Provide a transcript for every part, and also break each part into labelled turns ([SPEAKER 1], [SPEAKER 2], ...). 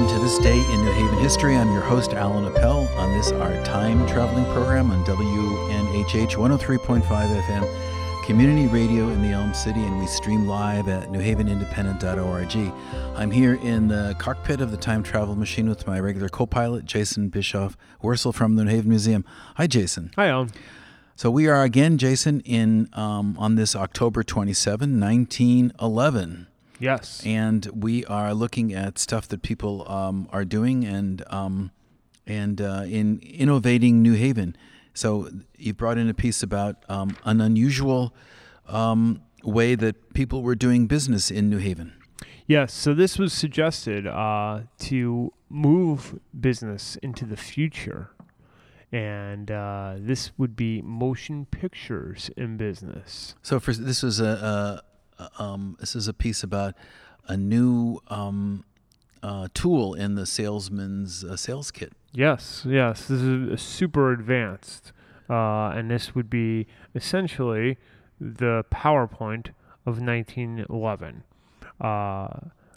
[SPEAKER 1] Welcome to this day in New Haven history. I'm your host, Alan Appel, on this our time traveling program on WNHH 103.5 FM, community radio in the Elm City, and we stream live at newhavenindependent.org. I'm here in the cockpit of the time travel machine with my regular co pilot, Jason Bischoff Wurstle from the New Haven Museum. Hi, Jason.
[SPEAKER 2] Hi, Alan.
[SPEAKER 1] So we are again, Jason, in um, on this October 27, 1911.
[SPEAKER 2] Yes.
[SPEAKER 1] and we are looking at stuff that people um, are doing and um, and uh, in innovating New Haven. So you brought in a piece about um, an unusual um, way that people were doing business in New Haven.
[SPEAKER 2] Yes. So this was suggested uh, to move business into the future. And uh, this would be motion pictures in business.
[SPEAKER 1] So for this was a, a um, this is a piece about a new um, uh, tool in the salesman's uh, sales kit.
[SPEAKER 2] Yes, yes. This is super advanced. Uh, and this would be essentially the PowerPoint of 1911. Uh,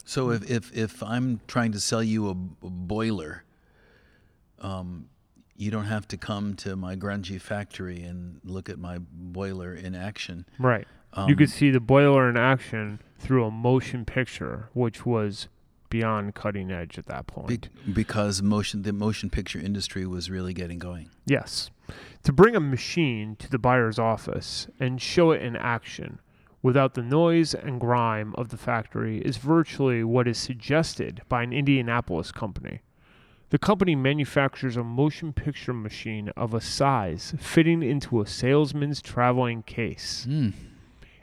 [SPEAKER 1] So if, if, if I'm trying to sell you a, b- boiler, um, you don't have to come to my grungy factory and look at my boiler in action.
[SPEAKER 2] right.
[SPEAKER 1] Um,
[SPEAKER 2] you could see the boiler in action through a motion picture, which was beyond cutting edge at that point.
[SPEAKER 1] be- because motion the motion picture industry was really getting going.
[SPEAKER 2] Yes. To bring a machine to the buyer's office and show it in action without the noise and grime of the factory is virtually what is suggested by an Indianapolis company. The company manufactures a motion picture machine of a size fitting into a salesman's traveling case.
[SPEAKER 1] Hmm.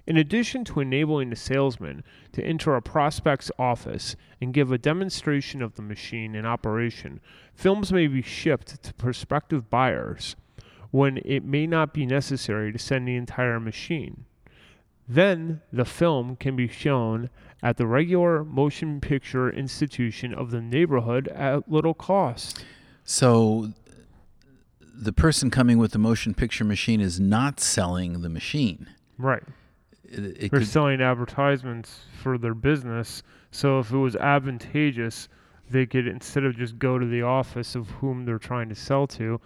[SPEAKER 2] In addition to enabling the salesman to enter a prospect's office and give a demonstration of the machine in operation, films may be shipped to prospective buyers when it may not be necessary to send the entire machine. Then the film can be shown at the regular motion picture institution of the neighborhood at little cost.
[SPEAKER 1] So the person coming with the motion picture machine is not selling the machine.
[SPEAKER 2] Right.
[SPEAKER 1] It, it
[SPEAKER 2] They're
[SPEAKER 1] could,
[SPEAKER 2] selling advertisements for their business. So if it was advantageous, they could instead of just go to the office of whom they're trying to sell to,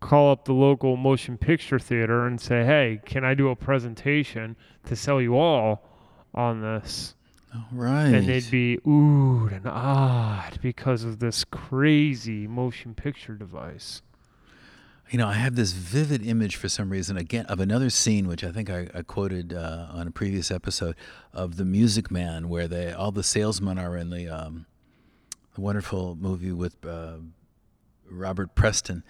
[SPEAKER 2] call up the local motion picture theater and say, "Hey, can I do a presentation to sell you all on this?"
[SPEAKER 1] right.
[SPEAKER 2] And they'd be oohed and ahhed because of this crazy motion picture device.
[SPEAKER 1] You know, I have this vivid image for some reason again of another scene, which I think I, I quoted uh, on a previous episode of the Music Man, where they all the salesmen are in the, um, the wonderful movie with uh, Robert Preston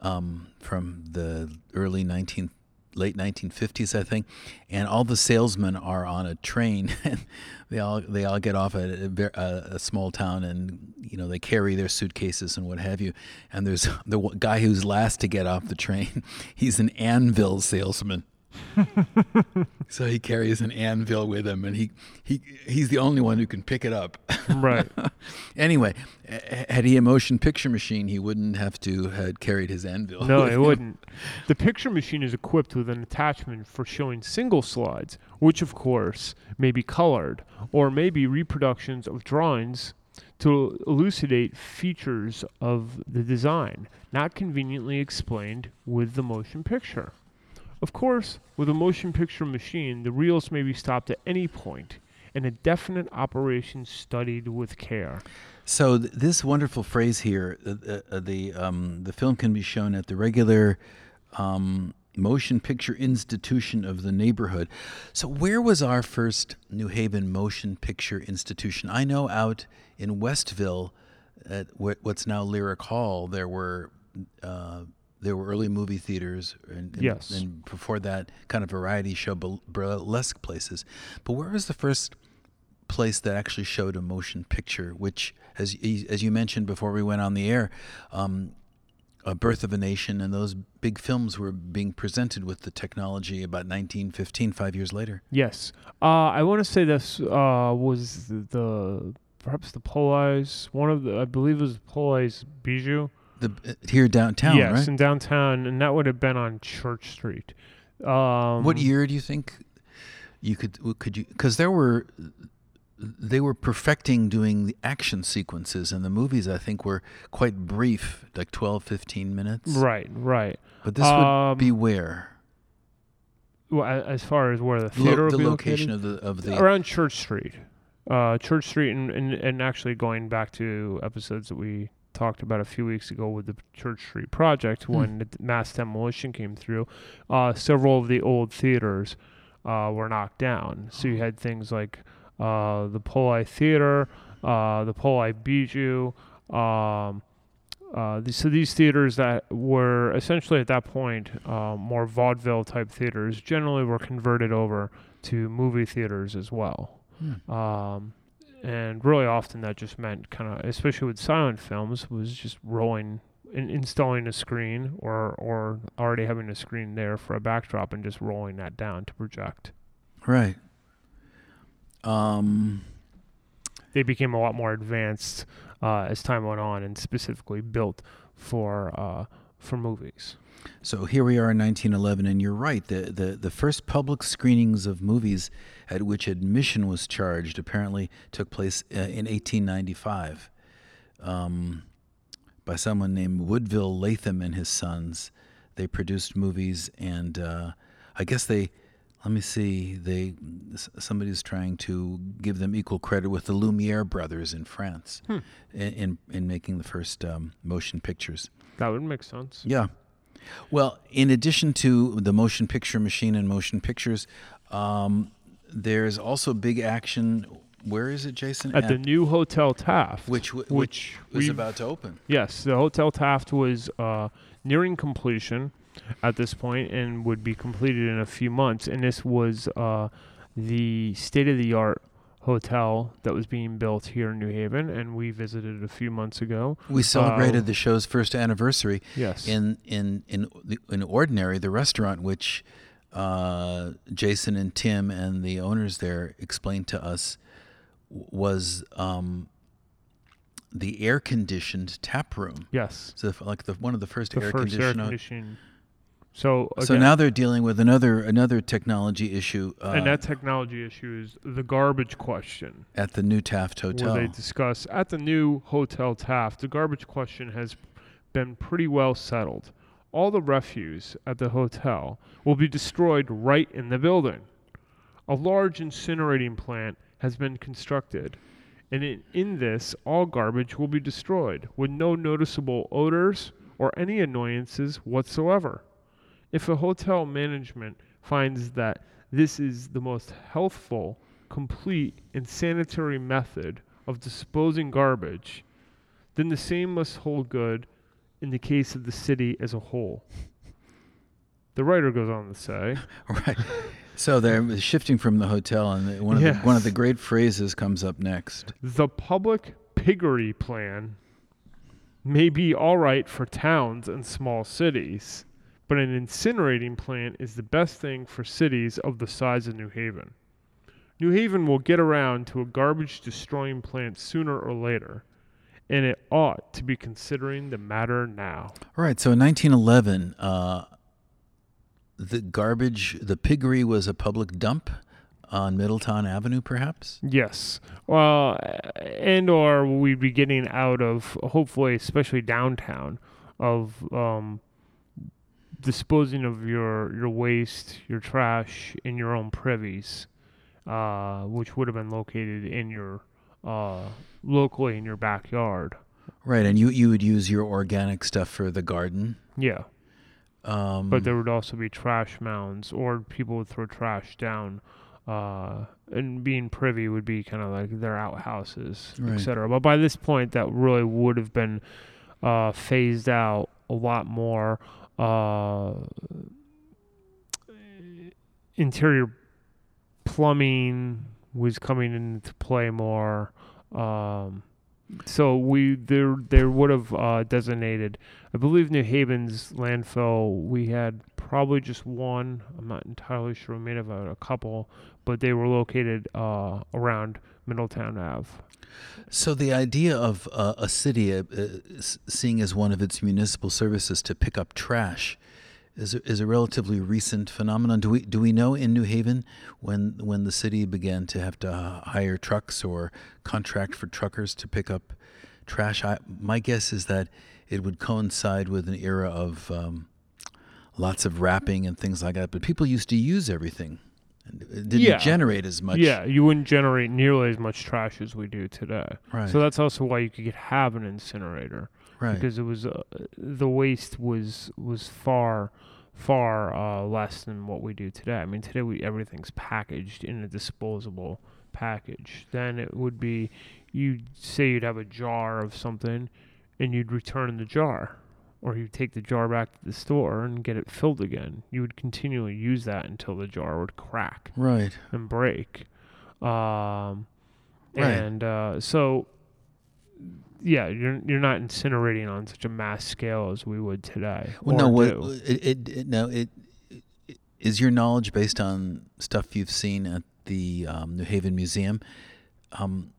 [SPEAKER 1] um, from the early 19th, late 1950s, I think, and all the salesmen are on a train, and they all they all get off at a, a, a small town, and you know they carry their suitcases and what have you. And there's the guy who's last to get off the train. He's an anvil salesman. so he carries an anvil with him, and he, he he's the only one who can pick it up.
[SPEAKER 2] Right.
[SPEAKER 1] anyway, had he a motion picture machine, he wouldn't have to had carried his anvil.
[SPEAKER 2] No, it
[SPEAKER 1] him.
[SPEAKER 2] wouldn't. The picture machine is equipped with an attachment for showing single slides, which of course may be colored or may be reproductions of drawings to elucidate features of the design, not conveniently explained with the motion picture. Of course, with a motion picture machine, the reels may be stopped at any point and a definite operation studied with care.
[SPEAKER 1] So th- this wonderful phrase here, uh, uh, the um, the film can be shown at the regular um, motion picture institution of the neighborhood. So where was our first New Haven motion picture institution? I know out in Westville, at what's now Lyric Hall, there were. Uh, there were early movie theaters, and, and,
[SPEAKER 2] Yes.
[SPEAKER 1] and before that, kind of variety show burlesque places. But where was the first place that actually showed a motion picture, which, as as you mentioned before we went on the air, um, a Birth of a Nation and those big films were being presented with the technology about 1915, five years later.
[SPEAKER 2] Yes. Uh, I want to say this uh, was the, the perhaps the Poli's, one of the I believe it was Poli's Bijou.
[SPEAKER 1] The here downtown,
[SPEAKER 2] yes,
[SPEAKER 1] right?
[SPEAKER 2] in downtown, and that would have been on Church Street. Um,
[SPEAKER 1] what year do you think you could could you because there were they were perfecting doing the action sequences, and the movies I think were quite brief, like 12, 15 minutes.
[SPEAKER 2] Right, right.
[SPEAKER 1] But this
[SPEAKER 2] Um,
[SPEAKER 1] would be where
[SPEAKER 2] Well, as far as where the
[SPEAKER 1] Lo-
[SPEAKER 2] theater
[SPEAKER 1] the
[SPEAKER 2] would be
[SPEAKER 1] location
[SPEAKER 2] located,
[SPEAKER 1] of the of the
[SPEAKER 2] around Church Street, uh, Church Street, and, and and actually going back to episodes that we talked about a few weeks ago with the Church Street project
[SPEAKER 1] Hmm.
[SPEAKER 2] when the mass demolition came through, uh, several of the old theaters uh, were knocked down. So you had things like uh, the Poli Theater, uh, the Poli Bijou. Um, uh, so these theaters that were essentially at that point uh, more vaudeville type theaters generally were converted over to movie theaters as well.
[SPEAKER 1] Hmm.
[SPEAKER 2] Um, and really often that just meant kind of, especially with silent films, was just rolling, in, installing a screen or or already having a screen there for a backdrop and just rolling that down to project.
[SPEAKER 1] right. Um,
[SPEAKER 2] They became a lot more advanced uh, as time went on, and specifically built for uh, for movies.
[SPEAKER 1] so here we are in 1911, and you're right. The, the the first public screenings of movies at which admission was charged apparently took place uh, in 1895 um, by someone named Woodville Latham and his sons. They produced movies, and uh, I guess they. Let me see. They somebody's trying to give them equal credit with the Lumiere brothers in France
[SPEAKER 2] Hmm.
[SPEAKER 1] in, in in making the first um, motion pictures.
[SPEAKER 2] That would make sense.
[SPEAKER 1] Yeah. Well, in addition to the motion picture machine and motion pictures, um, there's also big action. Where is it, Jason?
[SPEAKER 2] At the new Hotel Taft,
[SPEAKER 1] which w-
[SPEAKER 2] which
[SPEAKER 1] which was about to open.
[SPEAKER 2] Yes, the Hotel Taft was uh, nearing completion at this point and would be completed in a few months. And this was uh, the state of the art hotel that was being built here in New Haven. And we visited a few months ago.
[SPEAKER 1] We celebrated
[SPEAKER 2] Uh,
[SPEAKER 1] the show's first anniversary
[SPEAKER 2] Yes.
[SPEAKER 1] in in in the- in Ordinary, the restaurant which uh, Jason and Tim and the owners there explained to us was um, the air conditioned tap room.
[SPEAKER 2] yes.
[SPEAKER 1] So like the one of the first
[SPEAKER 2] The
[SPEAKER 1] air
[SPEAKER 2] first air
[SPEAKER 1] conditioned.
[SPEAKER 2] conditioning. So,
[SPEAKER 1] So now they're dealing with another another technology issue uh,
[SPEAKER 2] and that technology issue is the garbage question.
[SPEAKER 1] at the new Taft Hotel.
[SPEAKER 2] where they discuss at the new Hotel Taft. The garbage question has been pretty well settled. All the refuse at the hotel will be destroyed right in the building. A large incinerating plant has been constructed, and in, in this, all garbage will be destroyed with no noticeable odors or any annoyances whatsoever. If a hotel management finds that this is the most healthful, complete, and sanitary method of disposing garbage, then the same must hold good in the case of the city as a whole. The writer goes on to say,
[SPEAKER 1] right. So they're shifting from the hotel, and one of the, one of the great phrases comes up next.
[SPEAKER 2] the public piggery plan may be all right for towns and small cities, but an incinerating plant is the best thing for cities of the size of New Haven. New Haven will get around to a garbage destroying plant sooner or later, and it ought to be considering the matter now.
[SPEAKER 1] All right. So in 1911, uh, the garbage, the piggery was a public dump on Middletown Avenue, perhaps.
[SPEAKER 2] Yes. Well, and or we'd be getting out of hopefully, especially downtown, of um, disposing of your your waste, your trash in your own privies, uh, which would have been located in your uh, locally in your backyard.
[SPEAKER 1] Right, and you you would use your organic stuff for the garden.
[SPEAKER 2] Yeah,
[SPEAKER 1] Um,
[SPEAKER 2] but there would also be trash mounds, or people would throw trash down. Uh, and being privy would be kind of like their outhouses,
[SPEAKER 1] Right.
[SPEAKER 2] etc. But by this point, that really would have been uh, phased out a lot more. Uh, interior plumbing was coming into play more. Um, so we there there would have uh, designated. I believe New Haven's landfill. We had probably just one. I'm not entirely sure. We may have a couple, but they were located uh, around Middletown Ave.
[SPEAKER 1] So the idea of uh, a city uh, uh, seeing as one of its municipal services to pick up trash is a, is a relatively recent phenomenon. Do we do we know in New Haven when when the city began to have to hire trucks or contract for truckers to pick up trash? I, my guess is that it would coincide with an era of um, lots of wrapping and things like that. But people used to use everything. It didn't
[SPEAKER 2] Yeah.
[SPEAKER 1] generate as much.
[SPEAKER 2] Yeah, you wouldn't generate nearly as much trash as we do today.
[SPEAKER 1] Right.
[SPEAKER 2] So that's also why you could have an incinerator
[SPEAKER 1] right.
[SPEAKER 2] because it was uh, the waste was was far far uh, less than what we do today. I mean, today we everything's packaged in a disposable package. Then it would be you say you'd have a jar of something and you'd return the jar or you take the jar back to the store and get it filled again. You would continually use that until the jar would crack
[SPEAKER 1] right.
[SPEAKER 2] and break. Um,
[SPEAKER 1] Right.
[SPEAKER 2] And uh, so, yeah, you're you're not incinerating on such a mass scale as we would today.
[SPEAKER 1] Well, no, what, it, it, it no, it, it is your knowledge based on stuff you've seen at the um, New Haven Museum. Um,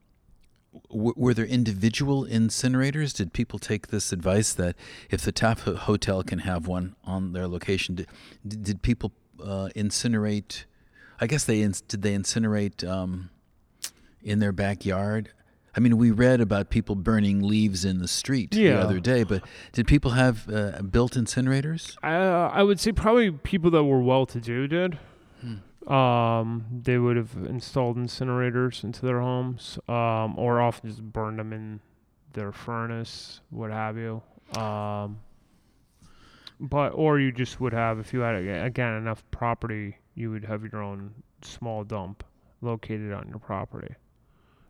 [SPEAKER 1] w- were there individual incinerators? Did people take this advice that if the Taft Hotel can have one on their location, did, did people uh, incinerate? I guess they ins- did they incinerate um, in their backyard. I mean, we read about people burning leaves in the street
[SPEAKER 2] Yeah.
[SPEAKER 1] the other day, but did people have uh, built incinerators?
[SPEAKER 2] I, uh, I would say probably people that were well-to-do did. Um, they would have installed incinerators into their homes, um, or often just burned them in their furnace, what have you. Um, but or you just would have if you had again enough property, you would have your own small dump located on your property,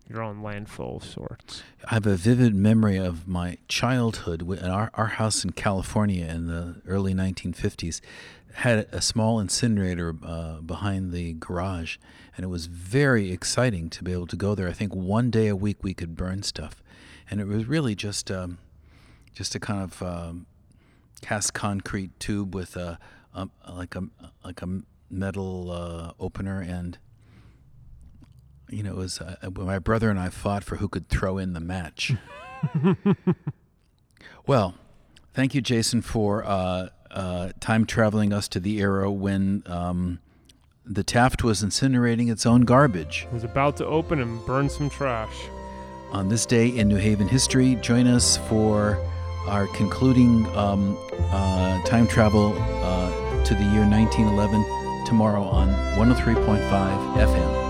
[SPEAKER 2] your own landfill of sorts.
[SPEAKER 1] I have a vivid memory of my childhood. Wh- Our, our house in California in the early 1950s had a small incinerator uh, behind the garage, and it was very exciting to be able to go there. I think one day a week we could burn stuff, and it was really just um, just a kind of um, cast concrete tube with a, um like a like a metal uh, opener and you know, it was uh, my brother and I fought for who could throw in the match. well, thank you, Jason, for uh, uh, time traveling us to the era when um, the Taft was incinerating its own garbage.
[SPEAKER 2] It was about to open and burn some trash.
[SPEAKER 1] On this day in New Haven history, join us for our concluding um, uh, time travel uh, to the year 1911 tomorrow on 103.5 FM.